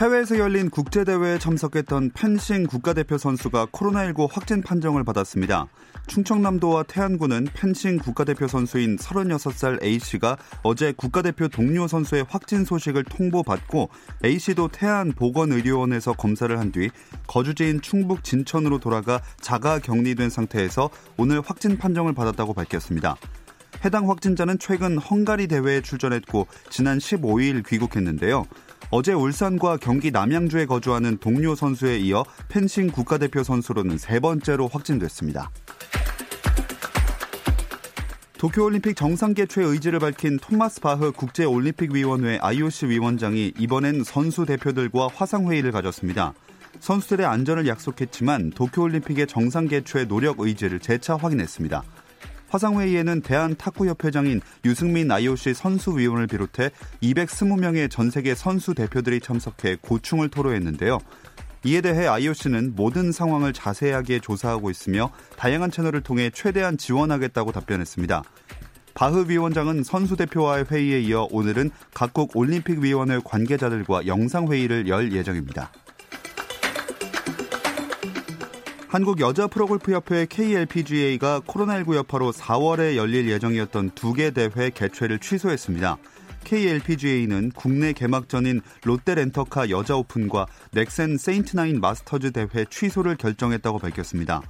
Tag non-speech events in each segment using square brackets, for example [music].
해외에서 열린 국제대회에 참석했던 펜싱 국가대표 선수가 코로나19 확진 판정을 받았습니다. 충청남도와 태안군은 펜싱 국가대표 선수인 36살 A씨가 어제 국가대표 동료 선수의 확진 소식을 통보받고 A씨도 태안 보건의료원에서 검사를 한 뒤 거주지인 충북 진천으로 돌아가 자가 격리된 상태에서 오늘 확진 판정을 받았다고 밝혔습니다. 해당 확진자는 최근 헝가리 대회에 출전했고 지난 15일 귀국했는데요. 어제 울산과 경기 남양주에 거주하는 동료 선수에 이어 펜싱 국가대표 선수로는 세 번째로 확진됐습니다. 도쿄올림픽 정상 개최 의지를 밝힌 토마스 바흐 국제올림픽위원회 IOC 위원장이 이번엔 선수 대표들과 화상회의를 가졌습니다. 선수들의 안전을 약속했지만 도쿄올림픽의 정상 개최 노력 의지를 재차 확인했습니다. 화상회의에는 대한탁구협회장인 유승민 IOC 선수위원을 비롯해 220명의 전 세계 선수 대표들이 참석해 고충을 토로했는데요. 이에 대해 IOC는 모든 상황을 자세하게 조사하고 있으며 다양한 채널을 통해 최대한 지원하겠다고 답변했습니다. 바흐 위원장은 선수 대표와의 회의에 이어 오늘은 각국 올림픽 위원회 관계자들과 영상 회의를 열 예정입니다. 한국 여자 프로골프협회 KLPGA가 코로나19 여파로 4월에 열릴 예정이었던 두 개 대회 개최를 취소했습니다. KLPGA는 국내 개막전인 롯데렌터카 여자 오픈과 넥센 세인트나인 마스터즈 대회 취소를 결정했다고 밝혔습니다.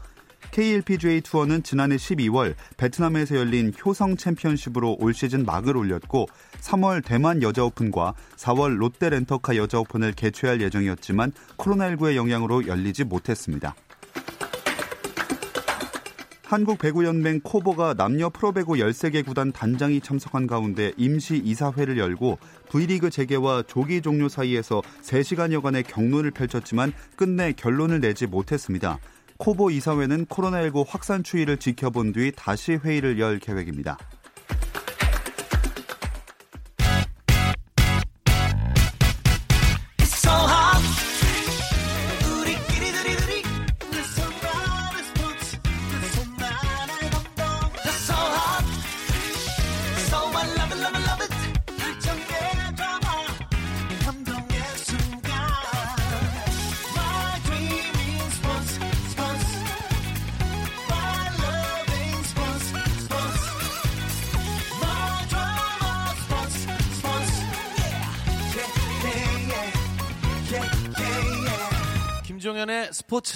KLPGA 투어는 지난해 12월 베트남에서 열린 효성 챔피언십으로 올 시즌 막을 올렸고 3월 대만 여자 오픈과 4월 롯데 렌터카 여자 오픈을 개최할 예정이었지만 코로나19의 영향으로 열리지 못했습니다. 한국배구연맹 KOVO가 남녀 프로배구 13개 구단 단장이 참석한 가운데 임시 이사회를 열고 V리그 재개와 조기 종료 사이에서 3시간여간의 경론을 펼쳤지만 끝내 결론을 내지 못했습니다. 코보 이사회는 코로나19 확산 추이를 지켜본 뒤 다시 회의를 열 계획입니다.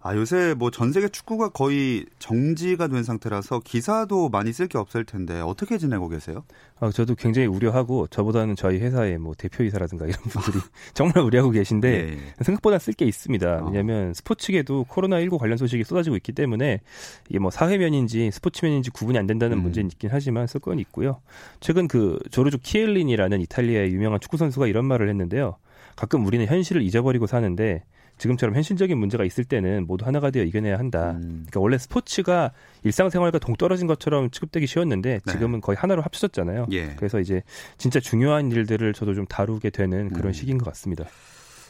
아, 요새 뭐 전 세계 축구가 거의 정지가 된 상태라서 기사도 많이 쓸 게 없을 텐데 어떻게 지내고 계세요? 아, 저도 굉장히 우려하고 저보다는 저희 회사의 뭐 대표이사라든가 이런 [laughs] 분들이 [laughs] 정말 우려하고 계신데 네. 생각보다 쓸 게 있습니다. 어. 왜냐하면 스포츠계도 코로나19 관련 소식이 쏟아지고 있기 때문에 이게 뭐 사회면인지 스포츠면인지 구분이 안 된다는 음. 문제는 있긴 하지만 쓸 건 있고요. 최근 그 조르주 키엘린이라는 이탈리아의 유명한 축구 선수가 이런 말을 했는데요. 가끔 우리는 현실을 잊어버리고 사는데 지금처럼 현실적인 문제가 있을 때는 모두 하나가 되어 이겨내야 한다. 음. 그러니까 원래 스포츠가 일상생활과 동떨어진 것처럼 취급되기 쉬웠는데 네. 지금은 네. 거의 하나로 합쳐졌잖아요. 예. 그래서 이제 진짜 중요한 일들을 저도 좀 다루게 되는 그런 음. 시기인 것 같습니다.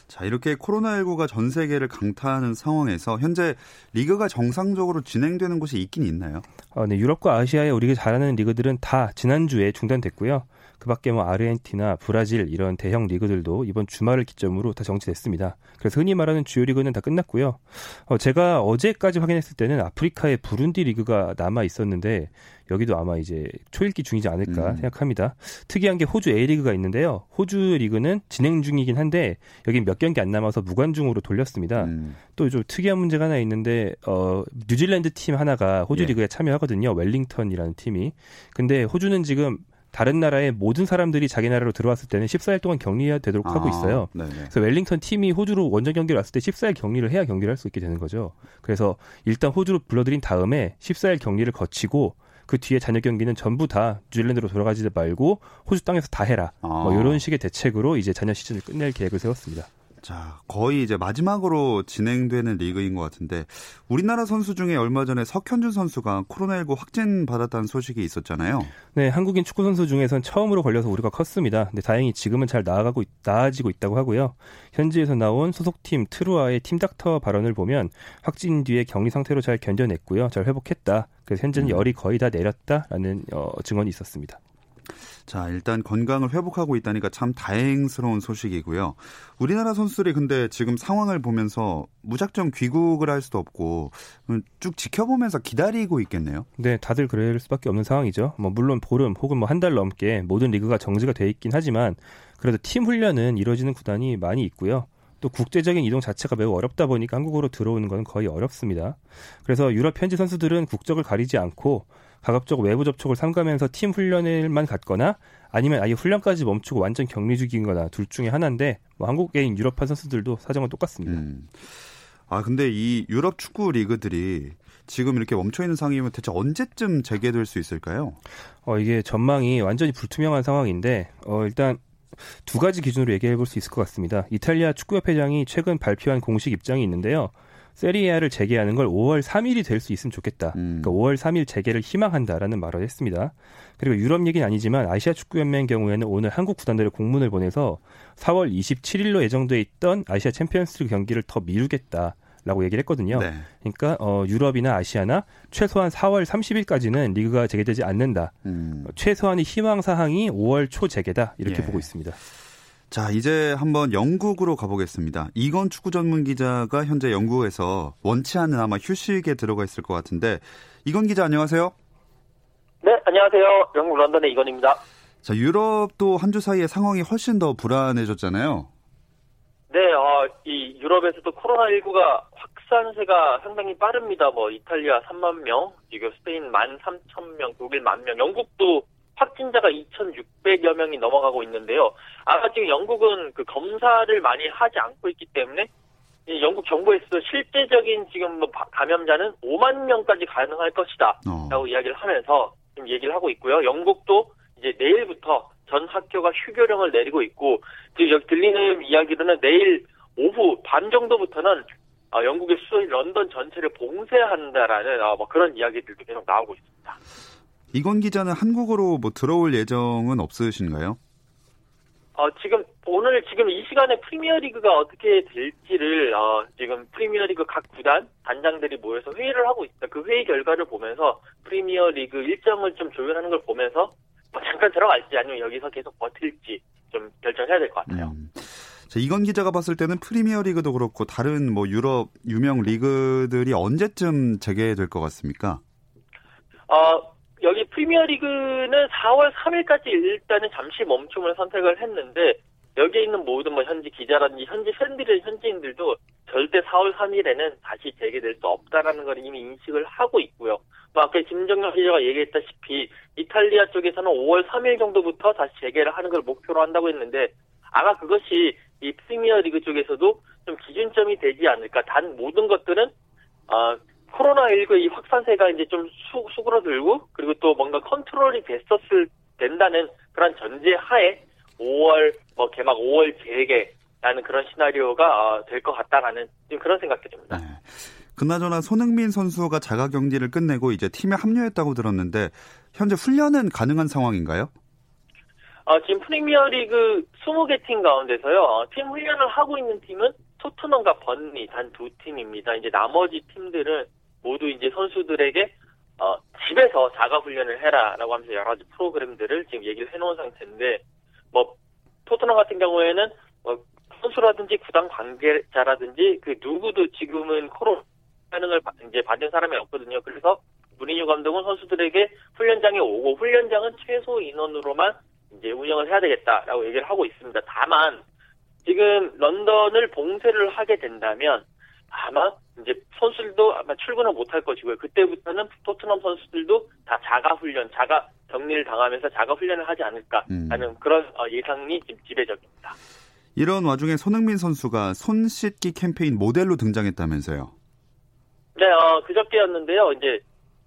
자, 이렇게 코로나19가 전 세계를 강타하는 상황에서 현재 리그가 정상적으로 진행되는 곳이 있긴 있나요? 어, 네, 유럽과 아시아의 우리가 잘하는 리그들은 다 지난주에 중단됐고요. 그밖에 뭐 아르헨티나, 브라질 이런 대형 리그들도 이번 주말을 기점으로 다 정지됐습니다. 그래서 흔히 말하는 주요 리그는 다 끝났고요. 어, 제가 어제까지 확인했을 때는 아프리카의 부룬디 리그가 남아 있었는데 여기도 아마 이제 초읽기 중이지 않을까 음. 생각합니다. 특이한 게 호주 A리그가 있는데요. 호주 리그는 진행 중이긴 한데 여기 몇 경기 안 남아서 무관중으로 돌렸습니다. 음. 또좀 특이한 문제가 하나 있는데 어 뉴질랜드 팀 하나가 호주 예. 리그에 참여하거든요. 웰링턴이라는 팀이. 근데 호주는 지금 다른 나라의 모든 사람들이 자기 나라로 들어왔을 때는 14일 동안 격리해야 되도록 아, 하고 있어요. 네네. 그래서 웰링턴 팀이 호주로 원정 경기를 왔을 때 14일 격리를 해야 경기를 할 수 있게 되는 거죠. 그래서 일단 호주로 불러들인 다음에 14일 격리를 거치고 그 뒤에 잔여 경기는 전부 다 뉴질랜드로 돌아가지 말고 호주 땅에서 다 해라. 아. 뭐 이런 식의 대책으로 이제 잔여 시즌을 끝낼 계획을 세웠습니다. 자, 거의 이제 마지막으로 진행되는 리그인 것 같은데 우리나라 선수 중에 얼마 전에 석현준 선수가 코로나19 확진 받았다는 소식이 있었잖아요. 네, 한국인 축구 선수 중에선 처음으로 걸려서 우리가 컸습니다. 근데 다행히 지금은 잘 나아가고 나아지고 있다고 하고요. 현지에서 나온 소속팀 트루아의 팀 닥터 발언을 보면 확진 뒤에 격리 상태로 잘 견뎌냈고요. 잘 회복했다. 그래서 현재는 음. 열이 거의 다 내렸다라는 어, 증언이 있었습니다. 자, 일단 건강을 회복하고 있다니까 참 다행스러운 소식이고요. 우리나라 선수들이 근데 지금 상황을 보면서 무작정 귀국을 할 수도 없고 쭉 지켜보면서 기다리고 있겠네요. 네, 다들 그럴 수밖에 없는 상황이죠. 뭐 물론 보름 혹은 뭐 한 달 넘게 모든 리그가 정지가 돼 있긴 하지만 그래도 팀 훈련은 이루어지는 구단이 많이 있고요. 또 국제적인 이동 자체가 매우 어렵다 보니까 한국으로 들어오는 건 거의 어렵습니다. 그래서 유럽 현지 선수들은 국적을 가리지 않고 가급적 외부 접촉을 삼가면서 팀 훈련을만 갔거나 아니면 아예 훈련까지 멈추고 완전 격리 중이거나 둘 중에 하나인데 뭐 한국계인 유럽판 선수들도 사정은 똑같습니다. 음. 아 근데 이 유럽 축구 리그들이 지금 이렇게 멈춰 있는 상황이면 대체 언제쯤 재개될 수 있을까요? 어 이게 전망이 완전히 불투명한 상황인데 어 일단 두 가지 기준으로 얘기해 볼 수 있을 것 같습니다. 이탈리아 축구협회장이 최근 발표한 공식 입장이 있는데요. 세리아를 재개하는 걸 5월 3일이 될 수 있으면 좋겠다. 음. 그러니까 5월 3일 재개를 희망한다라는 말을 했습니다. 그리고 유럽 얘기는 아니지만 아시아 축구연맹 경우에는 오늘 한국 구단들의 공문을 보내서 4월 27일로 예정돼 있던 아시아 챔피언스리그 경기를 더 미루겠다. 라고 얘기를 했거든요. 네. 그러니까 어, 유럽이나 아시아나 최소한 4월 30일까지는 리그가 재개되지 않는다. 음. 최소한의 희망 사항이 5월 초 재개다 이렇게 예. 보고 있습니다. 자, 이제 한번 영국으로 가보겠습니다. 이건 축구 전문 기자가 현재 영국에서 원치 않은 아마 휴식에 들어가 있을 것 같은데, 이건 기자 안녕하세요. 네, 안녕하세요. 영국 런던의 이건입니다. 자, 유럽도 한 주 사이에 상황이 훨씬 더 불안해졌잖아요. 네, 어, 이 유럽에서도 코로나19가 확산세가 상당히 빠릅니다. 뭐, 이탈리아 3만 명, 지금 스페인 1만 3천 명, 독일 만 명, 영국도 확진자가 2,600여 명이 넘어가고 있는데요. 아마 지금 영국은 그 검사를 많이 하지 않고 있기 때문에 영국 정부에서 실제적인 지금 뭐 감염자는 5만 명까지 가능할 것이다. 어. 라고 이야기를 하면서 지금 얘기를 하고 있고요. 영국도 이제 내일부터 전 학교가 휴교령을 내리고 있고 지금 여기 들리는 이야기로는 내일 오후 밤 정도부터는 어, 영국의 수도 런던 전체를 봉쇄한다라는 어, 뭐 그런 이야기들도 계속 나오고 있습니다. 이건 기자는 한국으로 뭐 들어올 예정은 없으신가요? 어, 지금 오늘 지금 이 시간에 프리미어리그가 어떻게 될지를 어, 지금 프리미어리그 각 구단 단장들이 모여서 회의를 하고 있다. 그 회의 결과를 보면서 프리미어리그 일정을 좀 조율하는 걸 보면서 뭐 잠깐 들어갈지 아니면 여기서 계속 버틸지 좀 결정해야 될 것 같아요. 음. 자, 이건 기자가 봤을 때는 프리미어리그도 그렇고 다른 뭐 유럽 유명 리그들이 언제쯤 재개될 것 같습니까? 어, 여기 프리미어리그는 4월 3일까지 일단은 잠시 멈춤을 선택을 했는데 여기에 있는 모든 뭐 현지 기자라든지 현지 팬들, 현지인들도 절대 4월 3일에는 다시 재개될 수 없다라는 걸 이미 인식을 하고 있고요. 뭐 아까 김정현 기자가 얘기했다시피 이탈리아 쪽에서는 5월 3일 정도부터 다시 재개를 하는 걸 목표로 한다고 했는데 아마 그것이 이 프리미어 리그 쪽에서도 좀 기준점이 되지 않을까. 단 모든 것들은 어, 코로나19 이 확산세가 이제 좀 수, 수그러들고 그리고 또 뭔가 컨트롤이 됐었을 된다는 그런 전제 하에 5월 뭐 개막 5월 재개라는 그런 시나리오가 어, 될것 같다라는 그런 생각이 듭니다. 네. 그나저나 손흥민 선수가 자가 격리를 끝내고 이제 팀에 합류했다고 들었는데 현재 훈련은 가능한 상황인가요? 어, 지금 프리미어리그 20개 팀 가운데서요. 어, 팀 훈련을 하고 있는 팀은 토트넘과 번리 단 두 팀입니다. 이제 나머지 팀들은 모두 이제 선수들에게 어, 집에서 자가 훈련을 해라라고 하면서 여러 가지 프로그램들을 지금 얘기를 해놓은 상태인데 뭐 토트넘 같은 경우에는 뭐 선수라든지 구단 관계자라든지 그 누구도 지금은 코로나 반응을 이제 받은 사람이 없거든요. 그래서 무리뉴 감독은 선수들에게 훈련장에 오고 훈련장은 최소 인원으로만 이제 운영을 해야 되겠다라고 얘기를 하고 있습니다. 다만 지금 런던을 봉쇄를 하게 된다면 아마 이제 선수들도 아마 출근을 못 할 것이고요. 그때부터는 토트넘 선수들도 다 자가 훈련, 자가 격리를 당하면서 자가 훈련을 하지 않을까 하는 음. 그런 어, 예상이 지금 지배적입니다. 이런 와중에 손흥민 선수가 손 씻기 캠페인 모델로 등장했다면서요? 네, 어, 그저께였는데요. 이제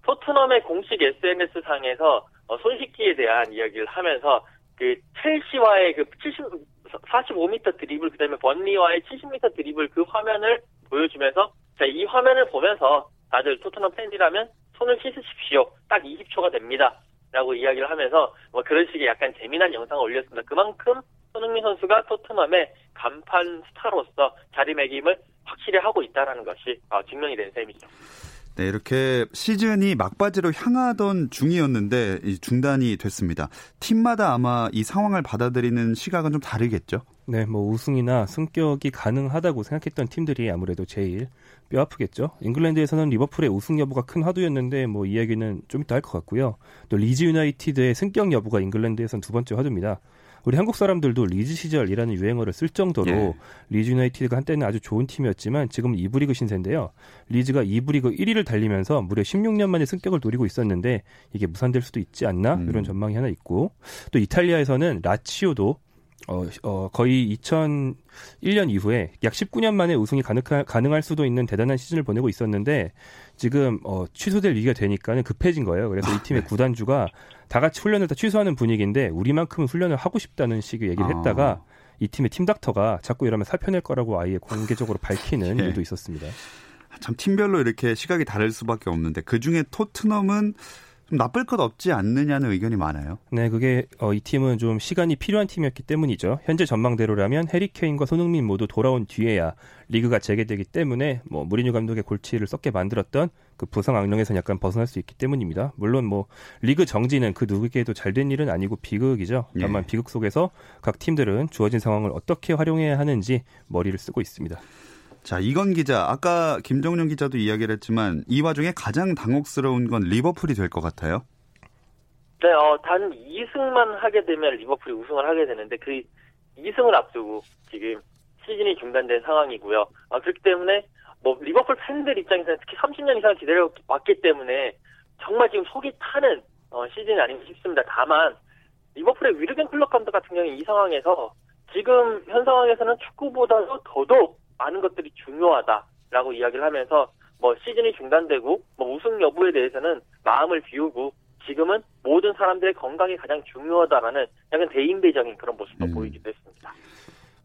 토트넘의 공식 SNS 상에서 어, 손 씻기에 대한 이야기를 하면서 그 첼시와의 그 70, 45m 드리블 그다음에 번리와의 70m 드리블 그 화면을 보여주면서 자, 이 화면을 보면서 다들 토트넘 팬이라면 손을 씻으십시오. 딱 20초가 됩니다. 라고 이야기를 하면서 뭐 그런 식의 약간 재미난 영상을 올렸습니다. 그만큼 손흥민 선수가 토트넘의 간판 스타로서 자리매김을 확실히 하고 있다는 것이 어, 증명이 된 셈이죠. 네, 이렇게 시즌이 막바지로 향하던 중이었는데 중단이 됐습니다. 팀마다 아마 이 상황을 받아들이는 시각은 좀 다르겠죠? 네, 뭐 우승이나 승격이 가능하다고 생각했던 팀들이 아무래도 제일 뼈 아프겠죠. 잉글랜드에서는 리버풀의 우승 여부가 큰 화두였는데 뭐 이야기는 좀 이따 할 것 같고요. 또 리즈 유나이티드의 승격 여부가 잉글랜드에선 두 번째 화두입니다. 우리 한국 사람들도 리즈 시절이라는 유행어를 쓸 정도로 예. 리즈 유나이티드가 한때는 아주 좋은 팀이었지만 지금 이부 리그 신세인데요. 리즈가 이부 리그 1위를 달리면서 무려 16년 만에 승격을 노리고 있었는데 이게 무산될 수도 있지 않나 음. 이런 전망이 하나 있고 또 이탈리아에서는 라치오도 어, 어, 거의 2001년 이후에 약 19년 만에 우승이 가능할, 가능할 수도 있는 대단한 시즌을 보내고 있었는데 지금 어, 취소될 위기가 되니까는 급해진 거예요. 그래서 이 팀의 네. 구단주가 다 같이 훈련을 다 취소하는 분위기인데 우리만큼은 훈련을 하고 싶다는 식의 얘기를 아. 했다가 이 팀의 팀 닥터가 자꾸 이러면 살펴낼 거라고 아예 공개적으로 밝히는 [laughs] 예. 일도 있었습니다. 참 팀별로 이렇게 시각이 다를 수밖에 없는데 그 중에 토트넘은 좀 나쁠 것 없지 않느냐는 의견이 많아요. 네, 그게 어, 이 팀은 좀 시간이 필요한 팀이었기 때문이죠. 현재 전망대로라면 해리 케인과 손흥민 모두 돌아온 뒤에야 리그가 재개되기 때문에 뭐 무리뉴 감독의 골치를 썩게 만들었던 그 부상 악령에서 약간 벗어날 수 있기 때문입니다. 물론 뭐 리그 정지는 그 누구에게도 잘된 일은 아니고 비극이죠. 다만 예. 비극 속에서 각 팀들은 주어진 상황을 어떻게 활용해야 하는지 머리를 쓰고 있습니다. 자, 이건 기자, 아까 김정룡 기자도 이야기를 했지만 이 와중에 가장 당혹스러운 건 리버풀이 될 것 같아요. 네, 어, 단 2승만 하게 되면 리버풀이 우승을 하게 되는데 그 2승을 앞두고 지금 시즌이 중단된 상황이고요. 아, 그렇기 때문에 뭐 리버풀 팬들 입장에서는 특히 30년 이상 기다려 왔기 때문에 정말 지금 속이 타는 어, 시즌이 아닌가 싶습니다. 다만 리버풀의 위르겐 클럽 감독 같은 경우에 이 상황에서 지금 현 상황에서는 축구보다도 더더욱 많은 것들이 중요하다라고 이야기를 하면서 뭐 시즌이 중단되고 뭐 우승 여부에 대해서는 마음을 비우고 지금은 모든 사람들의 건강이 가장 중요하다라는 약간 대인배적인 그런 모습도 음. 보이기도 했습니다.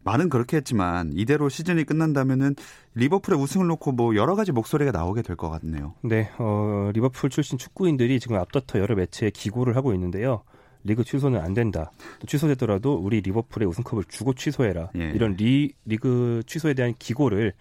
말은 그렇게 했지만 이대로 시즌이 끝난다면은 리버풀의 우승을 놓고 뭐 여러 가지 목소리가 나오게 될 것 같네요. 네, 어, 리버풀 출신 축구인들이 지금 앞다퉈 여러 매체에 기고를 하고 있는데요. 리그 취소는 안 된다. 또 취소되더라도 우리 리버풀의 우승컵을 주고 취소해라. 예. 이런 리, 리그 취소에 대한 기고를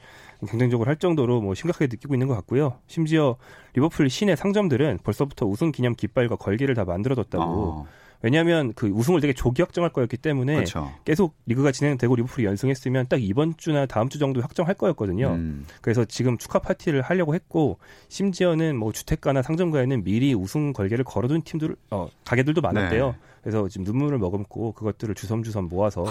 경쟁적으로 할 정도로 뭐 심각하게 느끼고 있는 것 같고요. 심지어 리버풀 시내 상점들은 벌써부터 우승 기념 깃발과 걸개를 다 만들어뒀다고. 어. 왜냐하면 그 우승을 되게 조기 확정할 거였기 때문에 그렇죠. 계속 리그가 진행되고 리버풀이 연승했으면 딱 이번 주나 다음 주 정도 확정할 거였거든요. 음. 그래서 지금 축하 파티를 하려고 했고 심지어는 뭐 주택가나 상점가에는 미리 우승 걸개를 걸어둔 팀들 어 가게들도 많았대요. 네. 그래서 지금 눈물을 머금고 그것들을 주섬주섬 모아서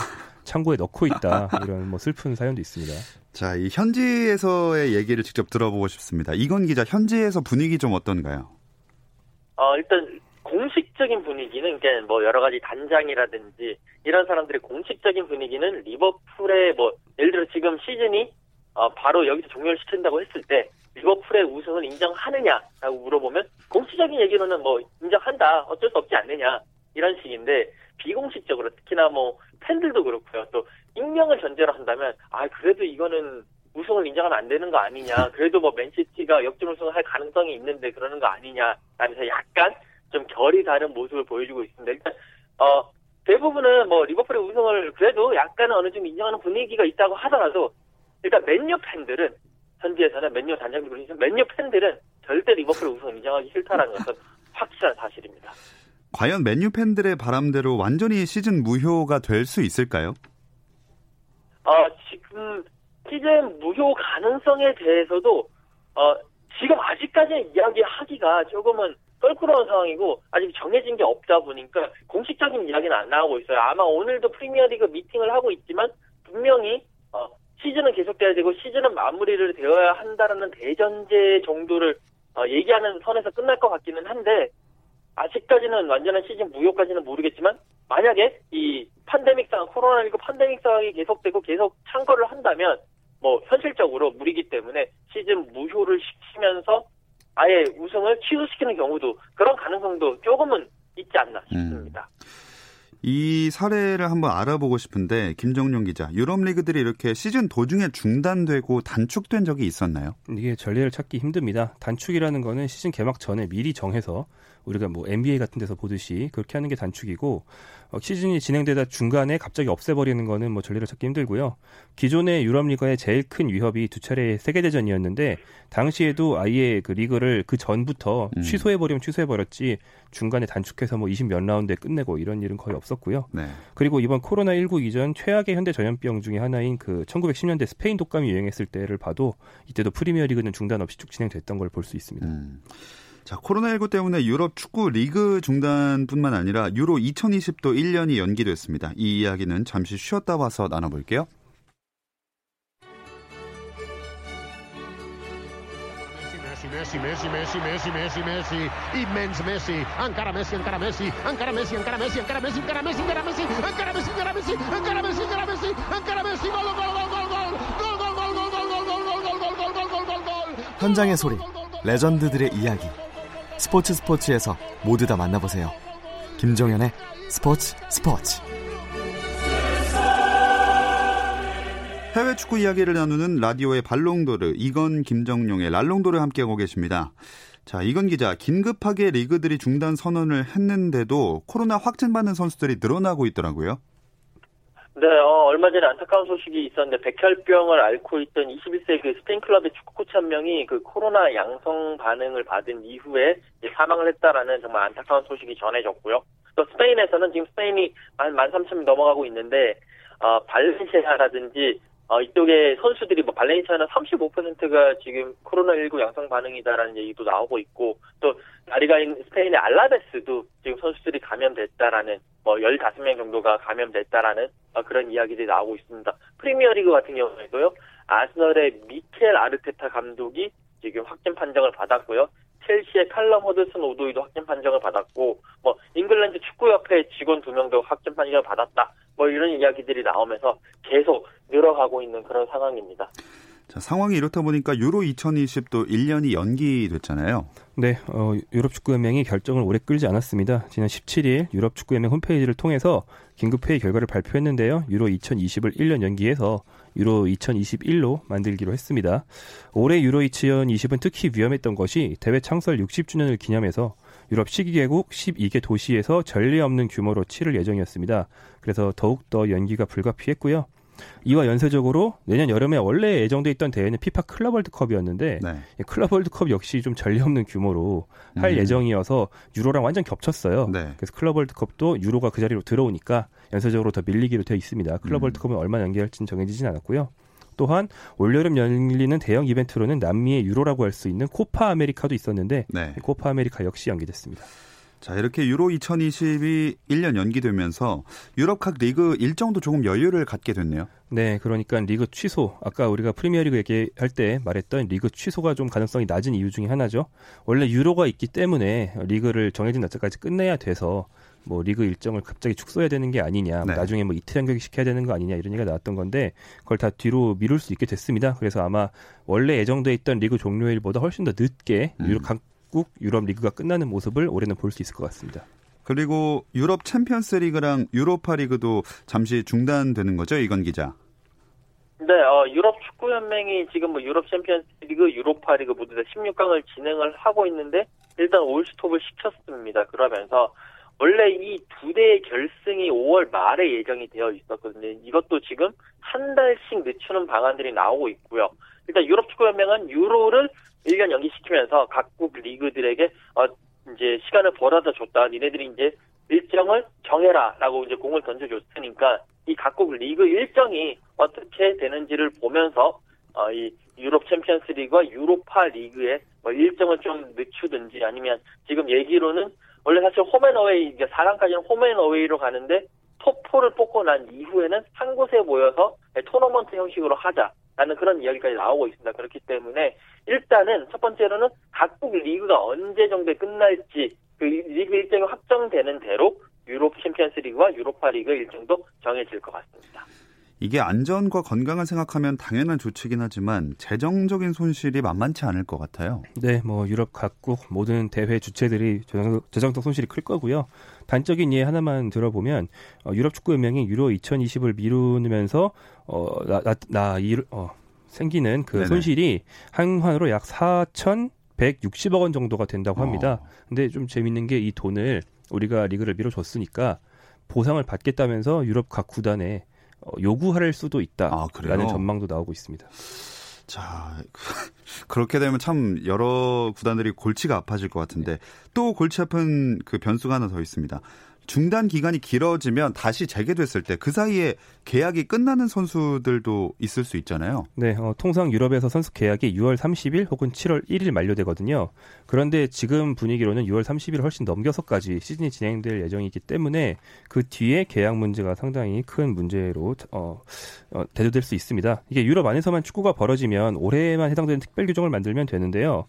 창고에 넣고 있다 [laughs] 이런 뭐 슬픈 사연도 있습니다. 자, 이 현지에서의 얘기를 직접 들어보고 싶습니다. 이건 기자 현지에서 분위기 좀 어떤가요? 어, 일단 공식적인 분위기는 그러니까 뭐 여러 가지 단장이라든지 이런 사람들의 공식적인 분위기는 리버풀의 뭐 예를 들어 지금 시즌이 어 바로 여기서 종료를 시킨다고 했을 때 리버풀의 우승을 인정하느냐라고 물어보면 공식적인 얘기로는 뭐 인정한다 어쩔 수 없지 않느냐 이런 식인데 비공식적으로 특히나 뭐 팬들도 그렇고요. 또 익명을 전제로 한다면 아 그래도 이거는 우승을 인정하면 안 되는 거 아니냐. 그래도 뭐 맨시티가 역전 우승을 할 가능성이 있는데 그러는 거 아니냐 라면서 약간 좀 결이 다른 모습을 보여주고 있습니다. 일단 어 대부분은 뭐 리버풀의 우승을 그래도 약간은 어느 정도 인정하는 분위기가 있다고 하더라도 일단 맨유 팬들은 현지에서는 맨유 단장님 그리고 맨유 팬들은 절대 리버풀 우승 인정하기 싫다라는 [laughs] 것은 확실한 사실입니다. 과연 맨유 팬들의 바람대로 완전히 시즌 무효가 될 수 있을까요? 어, 지금 시즌 무효 가능성에 대해서도 어, 지금 아직까지 이야기하기가 조금은 껄끄러운 상황이고 아직 정해진 게 없다 보니까 공식적인 이야기는 안 나오고 있어요. 아마 오늘도 프리미어리그 미팅을 하고 있지만 분명히 어, 시즌은 계속돼야 되고 시즌은 마무리를 되어야 한다라는 대전제 정도를 어, 얘기하는 선에서 끝날 것 같기는 한데 아직까지는 완전한 시즌 무효까지는 모르겠지만 만약에 이 판데믹 상황 코로나19 판데믹 상황이 계속되고 계속 참거를 한다면 뭐 현실적으로 무리기 때문에 시즌 무효를 시키면서 아예 우승을 취소시키는 경우도 그런 가능성도 조금은 있지 않나 싶습니다. 음. 이 사례를 한번 알아보고 싶은데 김정용 기자, 유럽 리그들이 이렇게 시즌 도중에 중단되고 단축된 적이 있었나요? 이게 전례를 찾기 힘듭니다. 단축이라는 거는 시즌 개막 전에 미리 정해서 우리가 뭐 NBA 같은 데서 보듯이 그렇게 하는 게 단축이고 어, 시즌이 진행되다 중간에 갑자기 없애버리는 거는 뭐 전례를 찾기 힘들고요. 기존의 유럽 리그의 제일 큰 위협이 두 차례 세계 대전이었는데 당시에도 아예 그 리그를 그 전부터 음. 취소해버리면 취소해버렸지 중간에 단축해서 뭐 20 몇 라운드에 끝내고 이런 일은 거의 없었고요. 네. 그리고 이번 코로나 19 이전 최악의 현대 전염병 중에 하나인 그 1910년대 스페인 독감이 유행했을 때를 봐도 이때도 프리미어 리그는 중단 없이 쭉 진행됐던 걸 볼 수 있습니다. 음. 자, 코로나19 때문에 유럽 축구 리그 중단뿐만 아니라 유로 2020도 1년이 연기됐습니다. 이 이야기는 잠시 쉬었다 와서 나눠볼게요. 현장의 소리, 레전드들의 이야기. 스포츠 스포츠에서 모두 다 만나보세요. 김종현의 스포츠 스포츠. 해외 축구 이야기를 나누는 라디오의 발롱도르 이건 김정용의 랄롱도르 함께하고 계십니다. 자, 이건 기자, 긴급하게 리그들이 중단 선언을 했는데도 코로나 확진받는 선수들이 늘어나고 있더라고요. 네, 어, 얼마 전에 안타까운 소식이 있었는데 백혈병을 앓고 있던 21세 그 스페인 클럽의 축구 코치 한 명이 그 코로나 양성 반응을 받은 이후에 사망을 했다라는 정말 안타까운 소식이 전해졌고요. 또 스페인에서는 지금 스페인이 한 13,000명 넘어가고 있는데 어, 발렌시아라든지 어, 이쪽에 선수들이 뭐 발렌시아는 35%가 지금 코로나19 양성 반응이다라는 얘기도 나오고 있고 또 라리가인 스페인의 알라베스도 지금 선수들이 감염됐다라는 뭐 15명 정도가 감염됐다라는 어, 그런 이야기들이 나오고 있습니다. 프리미어리그 같은 경우에도요. 아스널의 미켈 아르테타 감독이 지금 확진 판정을 받았고요. 첼시의 칼럼 허드슨 오도이도 확진 판정을 받았고 뭐 잉글랜드 축구협회 직원 두 명도 확진 판정을 받았다. 뭐 이런 이야기들이 나오면서 계속 늘어가고 있는 그런 상황입니다. 자, 상황이 이렇다 보니까 유로 2020도 1년이 연기됐잖아요. 네, 어, 유럽 축구연맹이 결정을 오래 끌지 않았습니다. 지난 17일 유럽 축구연맹 홈페이지를 통해서 긴급 회의 결과를 발표했는데요. 유로 2020을 1년 연기해서 유로 2021로 만들기로 했습니다. 올해 유로 2020은 특히 위험했던 것이 대회 창설 60주년을 기념해서 유럽 12개국 12개 도시에서 전례 없는 규모로 치를 예정이었습니다. 그래서 더욱더 연기가 불가피했고요. 이와 연쇄적으로 내년 여름에 원래 예정돼 있던 대회는 피파 클럽 월드컵이었는데 네. 클럽 월드컵 역시 좀 전례 없는 규모로 할 음. 예정이어서 유로랑 완전 겹쳤어요. 네. 그래서 클럽 월드컵도 유로가 그 자리로 들어오니까 연쇄적으로 더 밀리기로 되어 있습니다. 클럽 음. 월드컵은 얼마 연기할지는 정해지진 않았고요. 또한 올여름 열리는 대형 이벤트로는 남미의 유로라고 할 수 있는 코파 아메리카도 있었는데 네. 코파 아메리카 역시 연기됐습니다. 자, 이렇게 유로 2020이 1년 연기되면서 유럽 각 리그 일정도 조금 여유를 갖게 됐네요. 네, 그러니까 리그 취소. 아까 우리가 프리미어리그 얘기할 때 말했던 리그 취소가 좀 가능성이 낮은 이유 중에 하나죠. 원래 유로가 있기 때문에 리그를 정해진 날짜까지 끝내야 돼서 뭐 리그 일정을 갑자기 축소해야 되는 게 아니냐, 네. 나중에 뭐 이틀 연결 시켜야 되는 거 아니냐 이런 얘기가 나왔던 건데 그걸 다 뒤로 미룰 수 있게 됐습니다. 그래서 아마 원래 예정돼 있던 리그 종료일보다 훨씬 더 늦게 음. 유럽 각국 유럽 리그가 끝나는 모습을 올해는 볼 수 있을 것 같습니다. 그리고 유럽 챔피언스 리그랑 유로파 리그도 잠시 중단되는 거죠, 이건 기자. 네, 어, 유럽 축구 연맹이 지금 뭐 유럽 챔피언스 리그, 유로파 리그 모두 다 16강을 진행을 하고 있는데 일단 올 스톱을 시켰습니다. 그러면서 원래 이 두 대의 결승이 5월 말에 예정이 되어 있었거든요. 이것도 지금 한 달씩 늦추는 방안들이 나오고 있고요. 일단 유럽 축구 연맹은 유로를 1년 연기시키면서 각국 리그들에게 어 이제 시간을 벌어다 줬다. 니네들이 이제 일정을 정해라라고 이제 공을 던져줬으니까 이 각국 리그 일정이 어떻게 되는지를 보면서 어, 이 유럽 챔피언스 리그와 유로파 리그의 뭐 일정을 좀 늦추든지 아니면 지금 얘기로는 원래 사실 홈앤어웨이 이게 4강까지는 홈앤어웨이로 가는데 톱4를 뽑고 난 이후에는 한 곳에 모여서 토너먼트 형식으로 하자라는 그런 이야기까지 나오고 있습니다. 그렇기 때문에 일단은 첫 번째로는 각국 리그가 언제 정도에 끝날지 그 리그 일정이 확정되는 대로 유럽 챔피언스 리그와 유로파 리그 일정도 정해질 것 같습니다. 이게 안전과 건강을 생각하면 당연한 조치긴 하지만 재정적인 손실이 만만치 않을 것 같아요. 네, 뭐 유럽 각국 모든 대회 주체들이 재정적 손실이 클 거고요. 단적인 예 하나만 들어보면 어, 유럽 축구 연맹이 유로 2020을 미루면서 어 나나 어, 생기는 그 네네. 손실이 한환으로 약 4,160억 원 정도가 된다고 합니다. 어. 근데 좀 재밌는 게 이 돈을 우리가 리그를 미뤄줬으니까 보상을 받겠다면서 유럽 각 구단에 어, 요구할 수도 있다라는 아, 전망도 나오고 있습니다. 자, [laughs] 그렇게 되면 참 여러 구단들이 골치가 아파질 것 같은데 또 골치 아픈 그 변수가 하나 더 있습니다. 중단 기간이 길어지면 다시 재개됐을 때 그 사이에 계약이 끝나는 선수들도 있을 수 있잖아요. 네, 어, 통상 유럽에서 선수 계약이 6월 30일 혹은 7월 1일 만료되거든요. 그런데 지금 분위기로는 6월 30일 훨씬 넘겨서까지 시즌이 진행될 예정이기 때문에 그 뒤에 계약 문제가 상당히 큰 문제로 어, 어, 대두될 수 있습니다. 이게 유럽 안에서만 축구가 벌어지면 올해만 해당되는 특별 규정을 만들면 되는데요.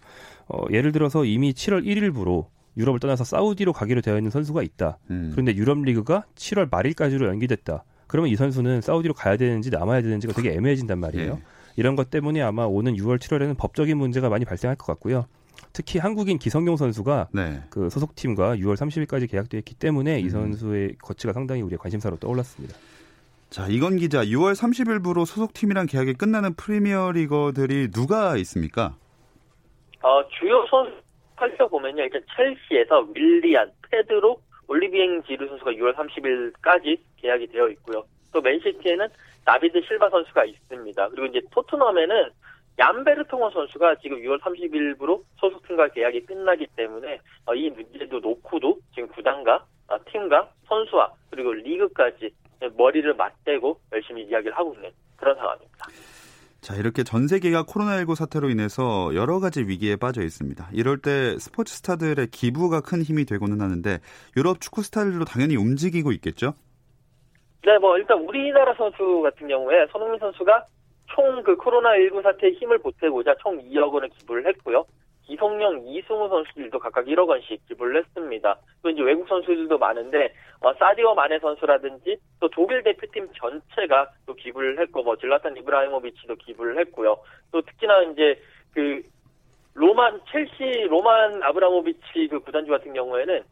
어, 예를 들어서 이미 7월 1일부로 유럽을 떠나서 사우디로 가기로 되어 있는 선수가 있다. 음. 그런데 유럽 리그가 7월 말일까지로 연기됐다. 그러면 이 선수는 사우디로 가야 되는지 남아야 되는지가 되게 애매해진단 말이에요. 네. 이런 것 때문에 아마 오는 6월, 7월에는 법적인 문제가 많이 발생할 것 같고요. 특히 한국인 기성용 선수가 네. 그 소속팀과 6월 30일까지 계약되어 있기 때문에 음. 이 선수의 거치가 상당히 우리의 관심사로 떠올랐습니다. 자, 이건 기자, 6월 30일부로 소속팀이랑 계약이 끝나는 프리미어 리거들이 누가 있습니까? 어, 주요 선수 살펴보면요. 일단 첼시에서 윌리안, 페드로, 올리비엥 지루 선수가 6월 30일까지 계약이 되어 있고요. 또 맨시티에는 나비드 실바 선수가 있습니다. 그리고 이제 토트넘에는 얀베르통어 선수가 지금 6월 30일부로 소속팀과 계약이 끝나기 때문에 어, 이 문제도 놓고도 지금 구단과 어, 팀과 선수와 그리고 리그까지 머리를 맞대고 열심히 이야기를 하고 있는 그런 상황입니다. 자, 이렇게 전 세계가 코로나19 사태로 인해서 여러 가지 위기에 빠져 있습니다. 이럴 때 스포츠 스타들의 기부가 큰 힘이 되고는 하는데 유럽 축구 스타일도 당연히 움직이고 있겠죠? 네, 뭐 일단 우리나라 선수 같은 경우에 손흥민 선수가 총 그 코로나19 사태에 힘을 보태고자 총 2억 원을 기부를 했고요. 기성용, 이승우 선수들도 각각 1억 원씩 기부를 했습니다. 또 이제 외국 선수들도 많은데 어, 사디오 마네 선수라든지 또 독일 대표팀 전체가 또 기부를 했고 뭐 질라탄 이브라이모비치도 기부를 했고요. 또 특히나 이제 그 로만 첼시 로만 아브라모비치 그 구단주 같은 경우에는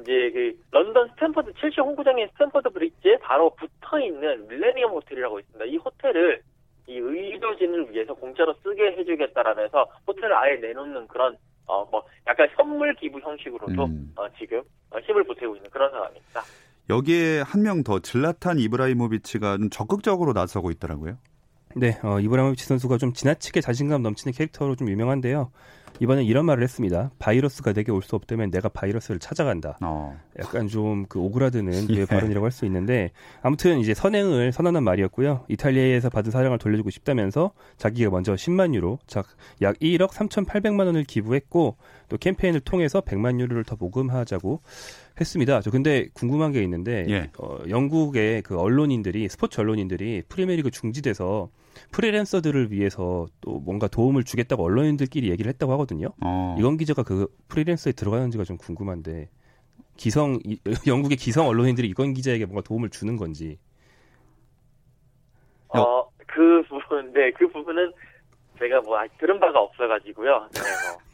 이제 그 런던 스탠퍼드 첼시 홈구장인 스탠퍼드 브릿지에 바로 붙어 있는 밀레니엄 호텔이라고 있습니다. 이 호텔을 이 의료진을 위해서 공짜로 쓰게 해주겠다라면서 호텔을 아예 내놓는 그런 어 뭐 약간 선물 기부 형식으로도 음. 어, 지금 어, 힘을 보태고 있는 그런 상황입니다. 여기에 한 명 더 질라탄 이브라이모비치가 좀 적극적으로 나서고 있더라고요. 네, 어, 이브라이모비치 선수가 좀 지나치게 자신감 넘치는 캐릭터로 좀 유명한데요. 이번에 이런 말을 했습니다. 바이러스가 내게 올 수 없다면 내가 바이러스를 찾아간다. 어. 약간 좀 그 오그라드는 [laughs] 예. 발언이라고 할 수 있는데 아무튼 이제 선행을 선언한 말이었고요. 이탈리아에서 받은 사랑을 돌려주고 싶다면서 자기가 먼저 10만 유로, 약 1억 3,800만 원을 기부했고 또 캠페인을 통해서 100만 유로를 더 모금하자고 했습니다. 저 근데 궁금한 게 있는데 예. 어, 영국의 그 언론인들이 스포츠 언론인들이 프리미어리그 중지돼서 프리랜서들을 위해서 또 뭔가 도움을 주겠다고 언론인들끼리 얘기를 했다고 하거든요. 어. 이건 기자가 그 프리랜서에 들어가는지가 좀 궁금한데 기성 [laughs] 영국의 기성 언론인들이 이건 기자에게 뭔가 도움을 주는 건지. 어, 그 부분, 네, 그 부분은 제가 뭐 들은 바가 없어가지고요. 네, 뭐. [laughs]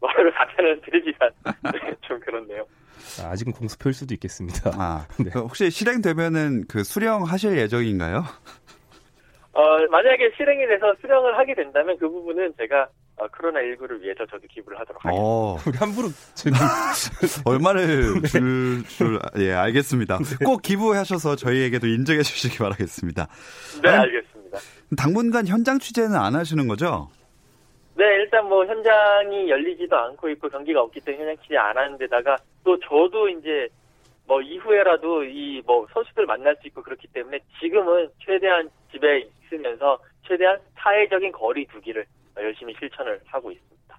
뭐를 답변을 드리기가 [laughs] 네, 좀 그렇네요. 아, 아직은 공수표일 수도 있겠습니다. 아, 네. 혹시 실행되면은 그 수령하실 예정인가요? 어, 만약에 실행이 돼서 수령을 하게 된다면 그 부분은 제가 어, 코로나19를 위해서 저도 기부를 하도록 하겠습니다. 어. 우리 함부로 지금 [laughs] 얼마를 줄, 줄, 예, 알겠습니다. 꼭 기부하셔서 저희에게도 인정해 주시기 바라겠습니다. 네, 알겠습니다. 당분간 현장 취재는 안 하시는 거죠? 네, 일단 뭐 현장이 열리지도 않고 있고 경기가 없기 때문에 현장 취재 안 하는 데다가 또 저도 이제 뭐 이후에라도 이 뭐 선수들 만날 수 있고 그렇기 때문에 지금은 최대한 집에 있으면서 최대한 사회적인 거리 두기를 열심히 실천을 하고 있습니다.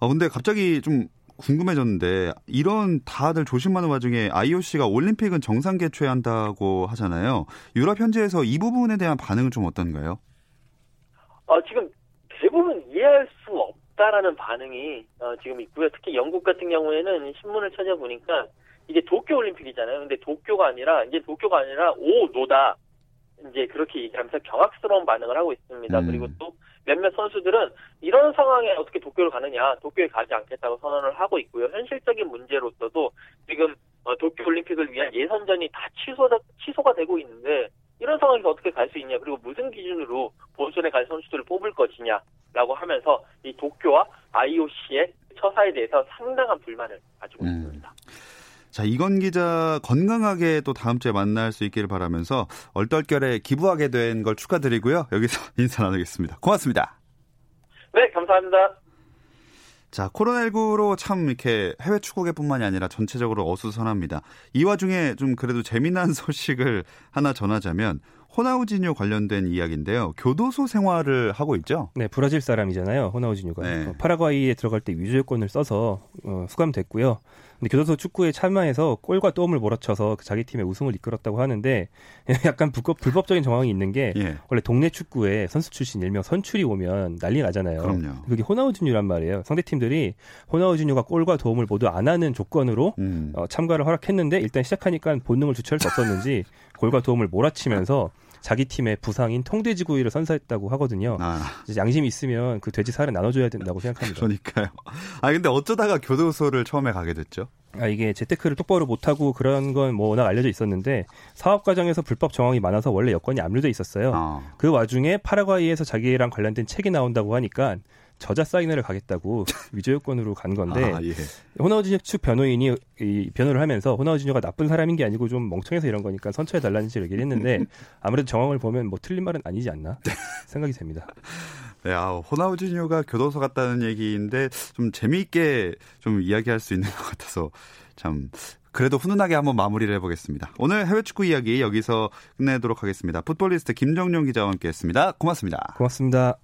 아 근데 갑자기 좀 궁금해졌는데 이런 다들 조심하는 와중에 IOC가 올림픽은 정상 개최 한다고 하잖아요. 유럽 현지에서 이 부분에 대한 반응은 좀 어떤가요? 어, 지금 대부분 이해할 수 없다라는 반응이 어, 지금 있고요. 특히 영국 같은 경우에는 신문을 찾아보니까 이게 도쿄 올림픽이잖아요. 근데 도쿄가 아니라 이제 도쿄가 아니라 오 노다 이제 그렇게 얘기하면서 경악스러운 반응을 하고 있습니다. 음. 그리고 또 몇몇 선수들은 이런 상황에 어떻게 도쿄를 가느냐, 도쿄에 가지 않겠다고 선언을 하고 있고요. 현실적인 문제로서도 지금 어, 도쿄 올림픽을 위한 예선전이 다 취소가 취소가 되고 있는데 이런 상황에서 어떻게 갈 수 있냐, 그리고 무슨 기준으로 본선에 갈 선수들을 뽑을 것이냐라고 하면서 이 도쿄와 IOC의 처사에 대해서 상당한 불만을 가지고 음. 있습니다. 자, 이건 기자 건강하게 또 다음 주에 만날 수 있기를 바라면서 얼떨결에 기부하게 된 걸 축하드리고요. 여기서 [laughs] 인사 나누겠습니다. 고맙습니다. 네, 감사합니다. 자, 코로나19로 참 이렇게 해외 축구계뿐만이 아니라 전체적으로 어수선합니다. 이 와중에 좀 그래도 재미난 [laughs] 소식을 하나 전하자면 호나우지뉴 관련된 이야기인데요. 교도소 생활을 하고 있죠? 네, 브라질 사람이잖아요. 호나우지뉴가 네. 어, 파라과이에 들어갈 때 위조 여권을 써서 어, 수감됐고요. 근데 교도소 축구에 참여해서 골과 도움을 몰아쳐서 그 자기 팀의 우승을 이끌었다고 하는데 [laughs] 약간 불법, 불법적인 정황이 있는 게 예. 원래 동네 축구에 선수 출신 일명 선출이 오면 난리 나잖아요. 그럼요. 그게 호나우지뉴란 말이에요. 상대 팀들이 호나우지뉴가 골과 도움을 모두 안 하는 조건으로 음. 어, 참가를 허락했는데 일단 시작하니까 본능을 주체할 수 없었는지 골과 도움을 몰아치면서 자기 팀의 부상인 통돼지구이를 선사했다고 하거든요. 아. 양심이 있으면 그 돼지 살을 나눠줘야 된다고 생각합니다. 그러니까요. 아 근데 어쩌다가 교도소를 처음에 가게 됐죠? 아 이게 재테크를 똑바로 못하고 그런 건 뭐 워낙 알려져 있었는데 사업 과정에서 불법 정황이 많아서 원래 여건이 압류돼 있었어요. 아. 그 와중에 파라과이에서 자기랑 관련된 책이 나온다고 하니까 저자 사인회를 가겠다고 [laughs] 위조 요건으로 간 건데 아, 예. 호나우지뉴 측 변호인이 이 변호를 하면서 호나우지뉴가 나쁜 사람인 게 아니고 좀 멍청해서 이런 거니까 선처해 달라는 식으로 얘기를 했는데 [laughs] 아무래도 정황을 보면 뭐 틀린 말은 아니지 않나 네. 생각이 됩니다. 네, 아, 호나우지뉴가 교도소 갔다는 얘기인데 좀 재미있게 좀 이야기할 수 있는 [laughs] 것 같아서 참 그래도 훈훈하게 한번 마무리를 해보겠습니다. 오늘 해외 축구 이야기 여기서 끝내도록 하겠습니다. 풋볼리스트 김정용 기자와 함께했습니다. 고맙습니다. 고맙습니다.